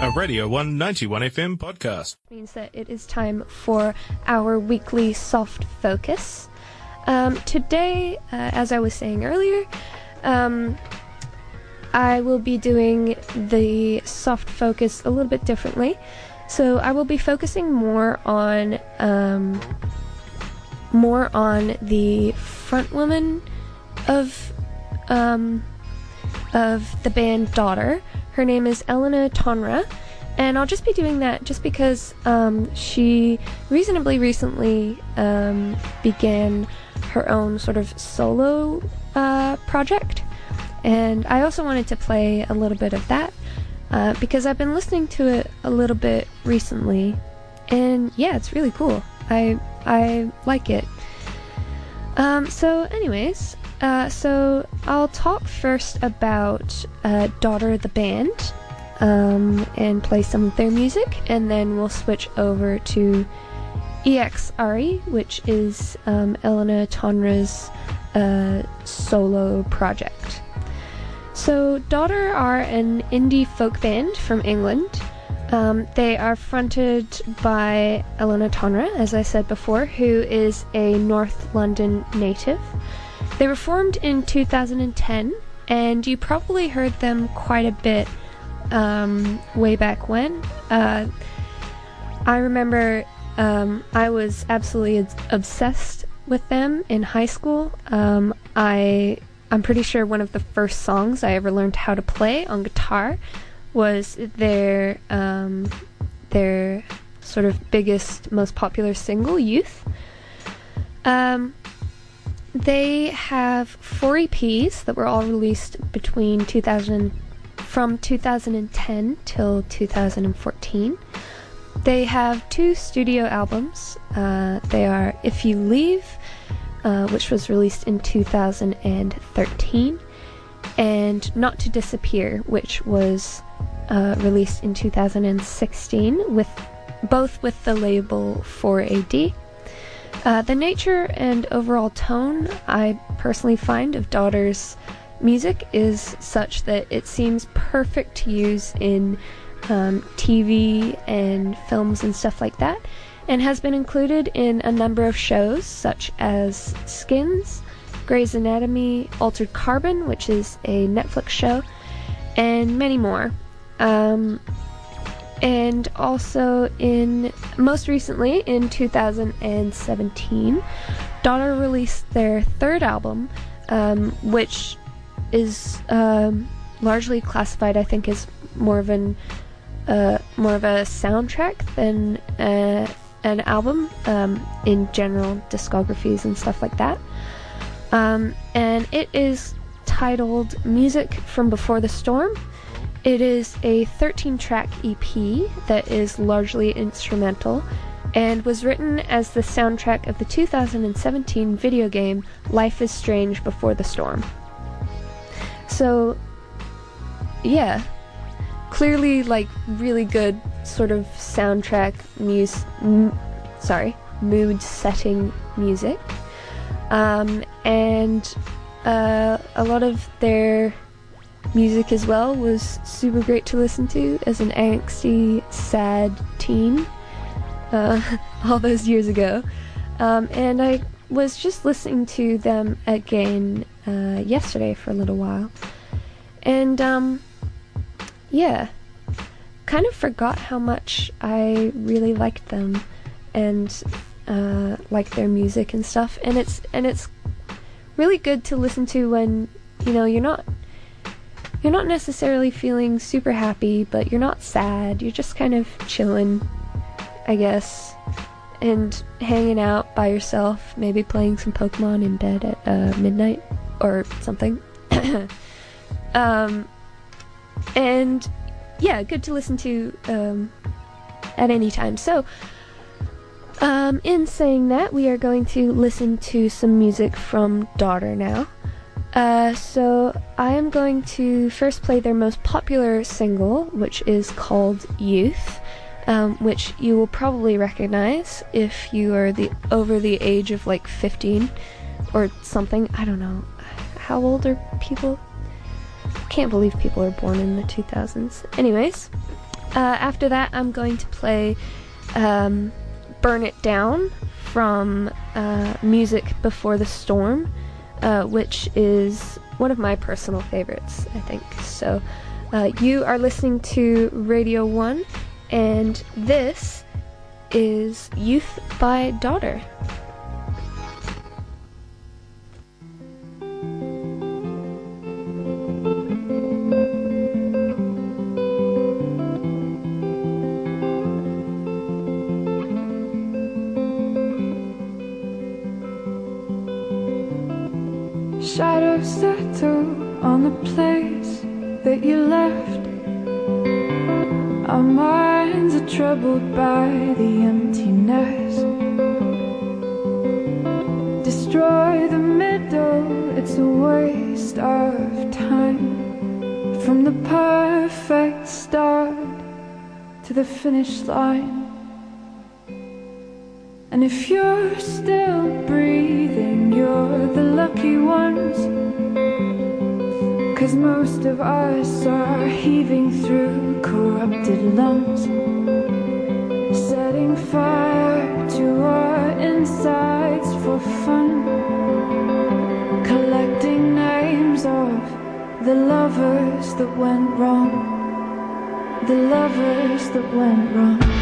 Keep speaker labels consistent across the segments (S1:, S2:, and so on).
S1: a Radio 191 FM podcast.
S2: means that it is time for our weekly soft focus. Um, today, uh, as I was saying earlier, um, I will be doing the soft focus a little bit differently. So I will be focusing more on um, more on the front woman of um, of the band Daughter. Her name is Elena Tonra, and I'll just be doing that just because um, she reasonably recently um, began her own sort of solo uh, project, and I also wanted to play a little bit of that uh, because I've been listening to it a little bit recently, and yeah, it's really cool. I I like it. Um, so, anyways, uh, so I'll talk first about uh, Daughter the Band um, and play some of their music, and then we'll switch over to EXRE, which is um, Elena Tonra's uh, solo project. So, Daughter are an indie folk band from England. Um, they are fronted by Elena Tonra, as I said before, who is a North London native. They were formed in 2010, and you probably heard them quite a bit um, way back when. Uh, I remember um, I was absolutely obsessed with them in high school. Um, I I'm pretty sure one of the first songs I ever learned how to play on guitar was their um, their sort of biggest, most popular single, "Youth." Um, they have four EPs that were all released between 2000 from 2010 till 2014. They have two studio albums. Uh, they are "If You Leave," uh, which was released in 2013, and "Not to Disappear," which was uh, released in 2016, with both with the label 4AD. Uh, the nature and overall tone I personally find of Daughter's music is such that it seems perfect to use in um, TV and films and stuff like that, and has been included in a number of shows such as Skins, Grey's Anatomy, Altered Carbon, which is a Netflix show, and many more. Um, and also in most recently in 2017 daughter released their third album um, which is um, largely classified i think as more of an uh, more of a soundtrack than uh, an album um, in general discographies and stuff like that. Um, and it is titled music from before the storm it is a 13 track EP that is largely instrumental and was written as the soundtrack of the 2017 video game Life is Strange Before the Storm. So, yeah, clearly like really good sort of soundtrack music, m- sorry, mood setting music. Um, and uh, a lot of their music as well was super great to listen to as an angsty, sad teen uh, all those years ago. Um, and I was just listening to them again uh, yesterday for a little while. And um, yeah, kind of forgot how much I really liked them and uh, liked their music and stuff. And it's and it's really good to listen to when you know you're not you're not necessarily feeling super happy, but you're not sad. You're just kind of chilling, I guess, and hanging out by yourself, maybe playing some Pokemon in bed at uh, midnight or something. um, and yeah, good to listen to um, at any time. So, um, in saying that, we are going to listen to some music from Daughter now. Uh, so I am going to first play their most popular single, which is called Youth, um, which you will probably recognize if you are the over the age of like 15 or something. I don't know. How old are people? Can't believe people are born in the 2000s. Anyways, Uh, after that, I'm going to play um, Burn It Down from uh, Music Before the Storm, uh, which is one of my personal favorites, I think. So, uh, you are listening to Radio 1, and this is Youth by Daughter.
S3: Settle on the place that you left. Our minds are troubled by the emptiness. Destroy the middle, it's a waste of time. From the perfect start to the finish line. And if you're still breathing, you're the lucky ones. Cause most of us are heaving through corrupted lungs. Setting fire to our insides for fun. Collecting names of the lovers that went wrong. The lovers that went wrong.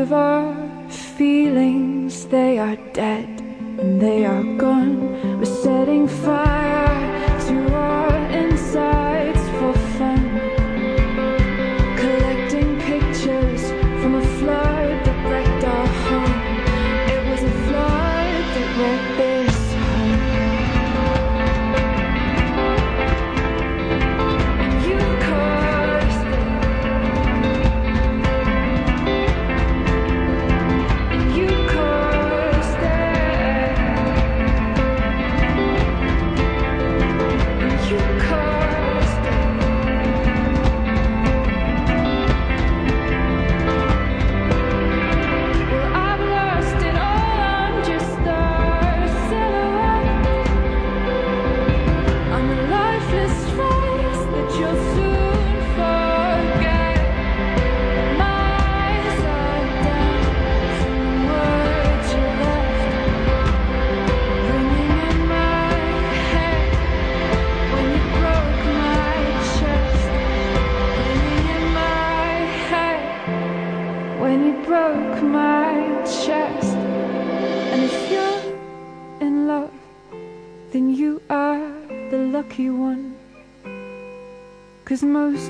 S3: Of our feelings, they are dead and they are gone. We're setting fire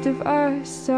S3: of us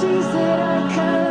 S3: sees that I can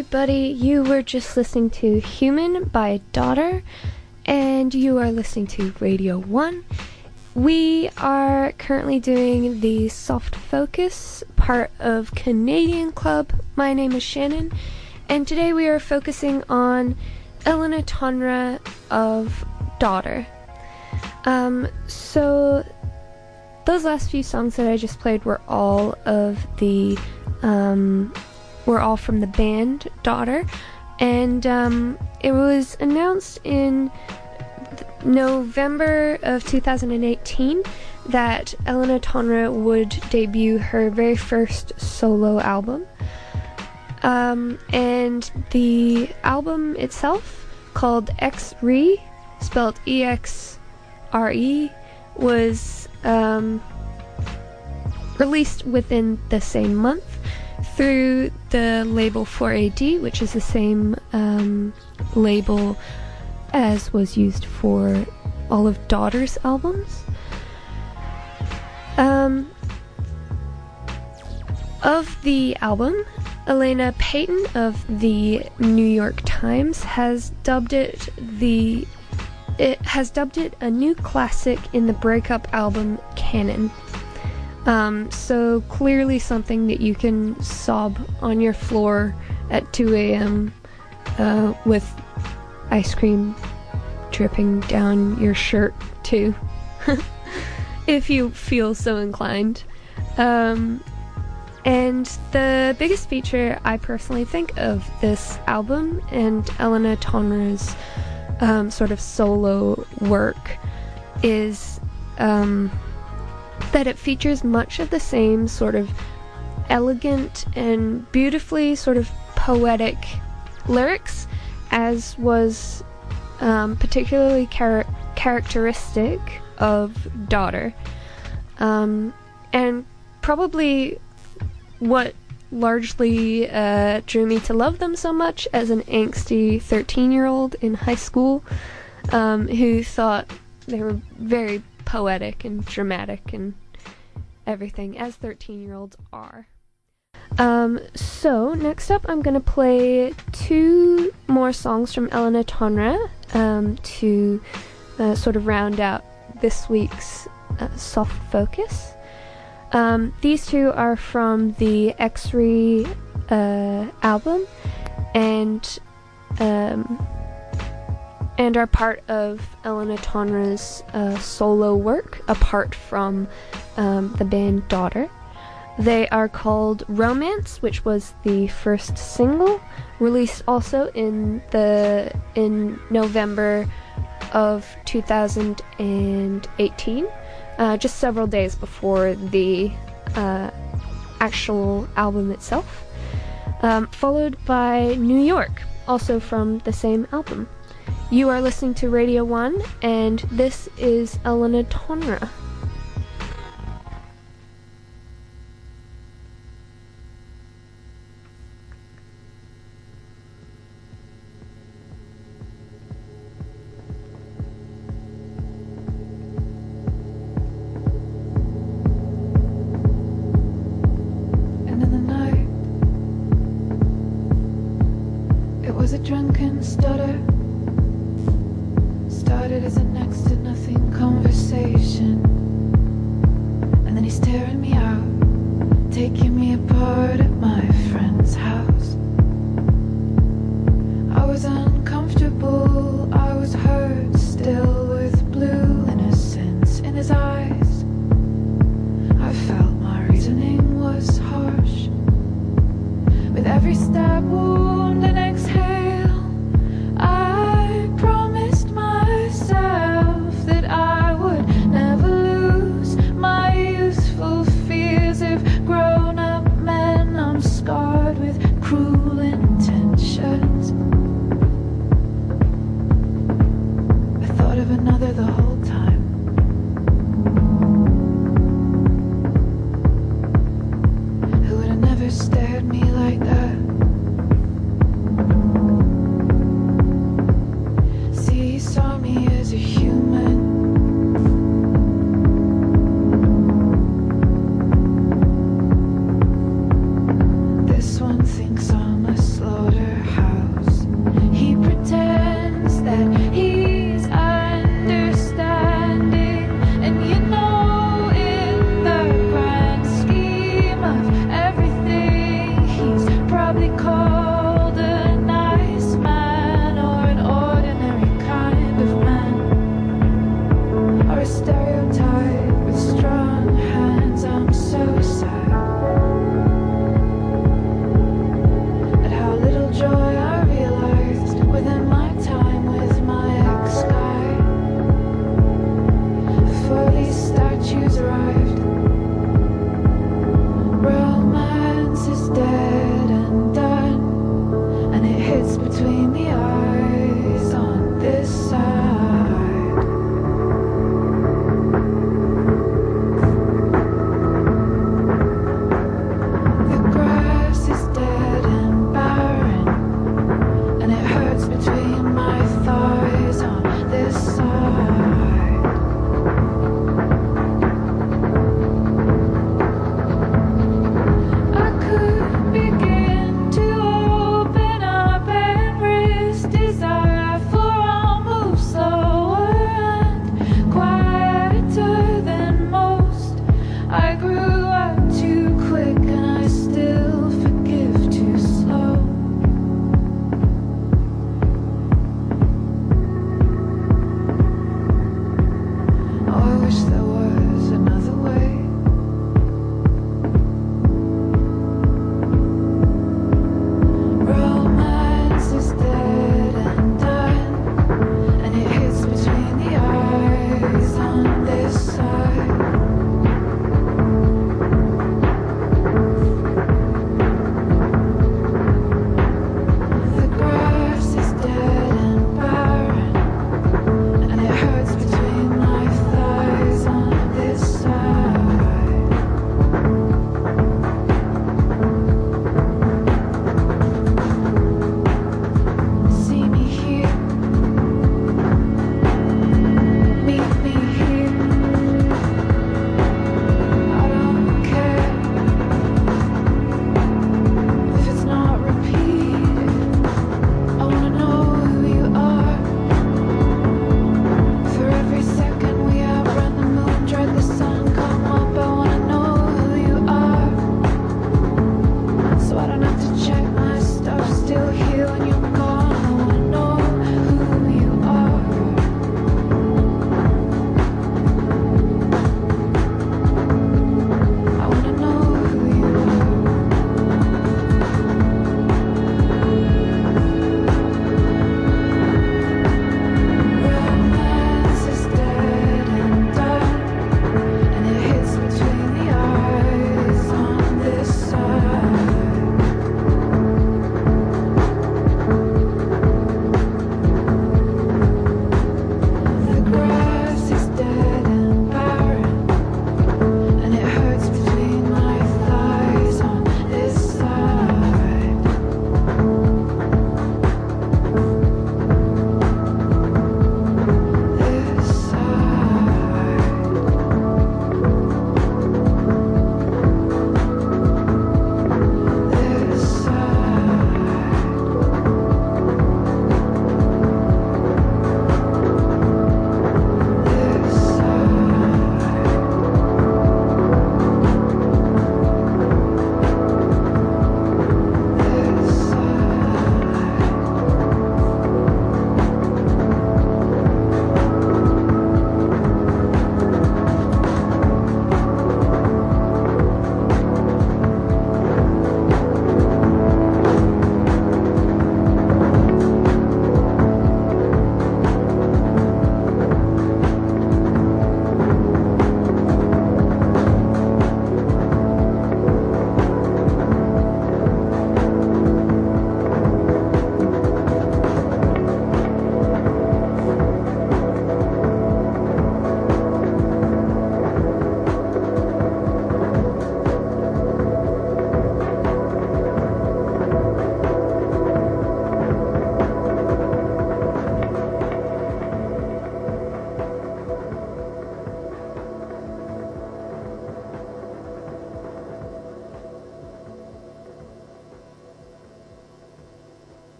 S2: everybody. You were just listening to Human by Daughter, and you are listening to Radio 1. We are currently doing the Soft Focus part of Canadian Club. My name is Shannon, and today we are focusing on Elena Tonra of Daughter. Um, so, those last few songs that I just played were all of the um, were all from the band Daughter, and um, it was announced in November of 2018 that Elena Tonra would debut her very first solo album. Um, and the album itself, called X Re, spelled E X R E, was um, released within the same month through the label 4AD, which is the same um, label as was used for all of Daughter's albums. Um, of the album, Elena Payton of the New York Times has dubbed it the it has dubbed it a new classic in the breakup album canon. Um, so clearly something that you can sob on your floor at 2 a.m. Uh, with ice cream dripping down your shirt too, if you feel so inclined. Um, and the biggest feature I personally think of this album and Elena Tonra's um, sort of solo work is um, that it features much of the same sort of elegant and beautifully sort of poetic lyrics as was um, particularly char- characteristic of Daughter. Um, and probably what largely uh, drew me to love them so much as an angsty 13 year old in high school um, who thought they were very poetic and dramatic and everything, as 13 year olds are. Um, so, next up, I'm going to play two more songs from Elena Tonra um, to uh, sort of round out this week's uh, soft focus. Um, these two are from the X Ray uh, album and um, and are part of Elena Tonra's uh, solo work apart from um, the band Daughter. They are called Romance, which was the first single, released also in the in November of 2018 uh, just several days before the uh, actual album itself, um, followed by New York, also from the same album. You are listening to Radio 1, and this is Elena Tonra.
S3: And in the night, it was a drunken stutter. Started as a next to nothing conversation. And then he's tearing me out, taking me apart at my friend's house. I was uncomfortable, I was hurt still with blue innocence in his eyes. I felt my reasoning was harsh. With every stab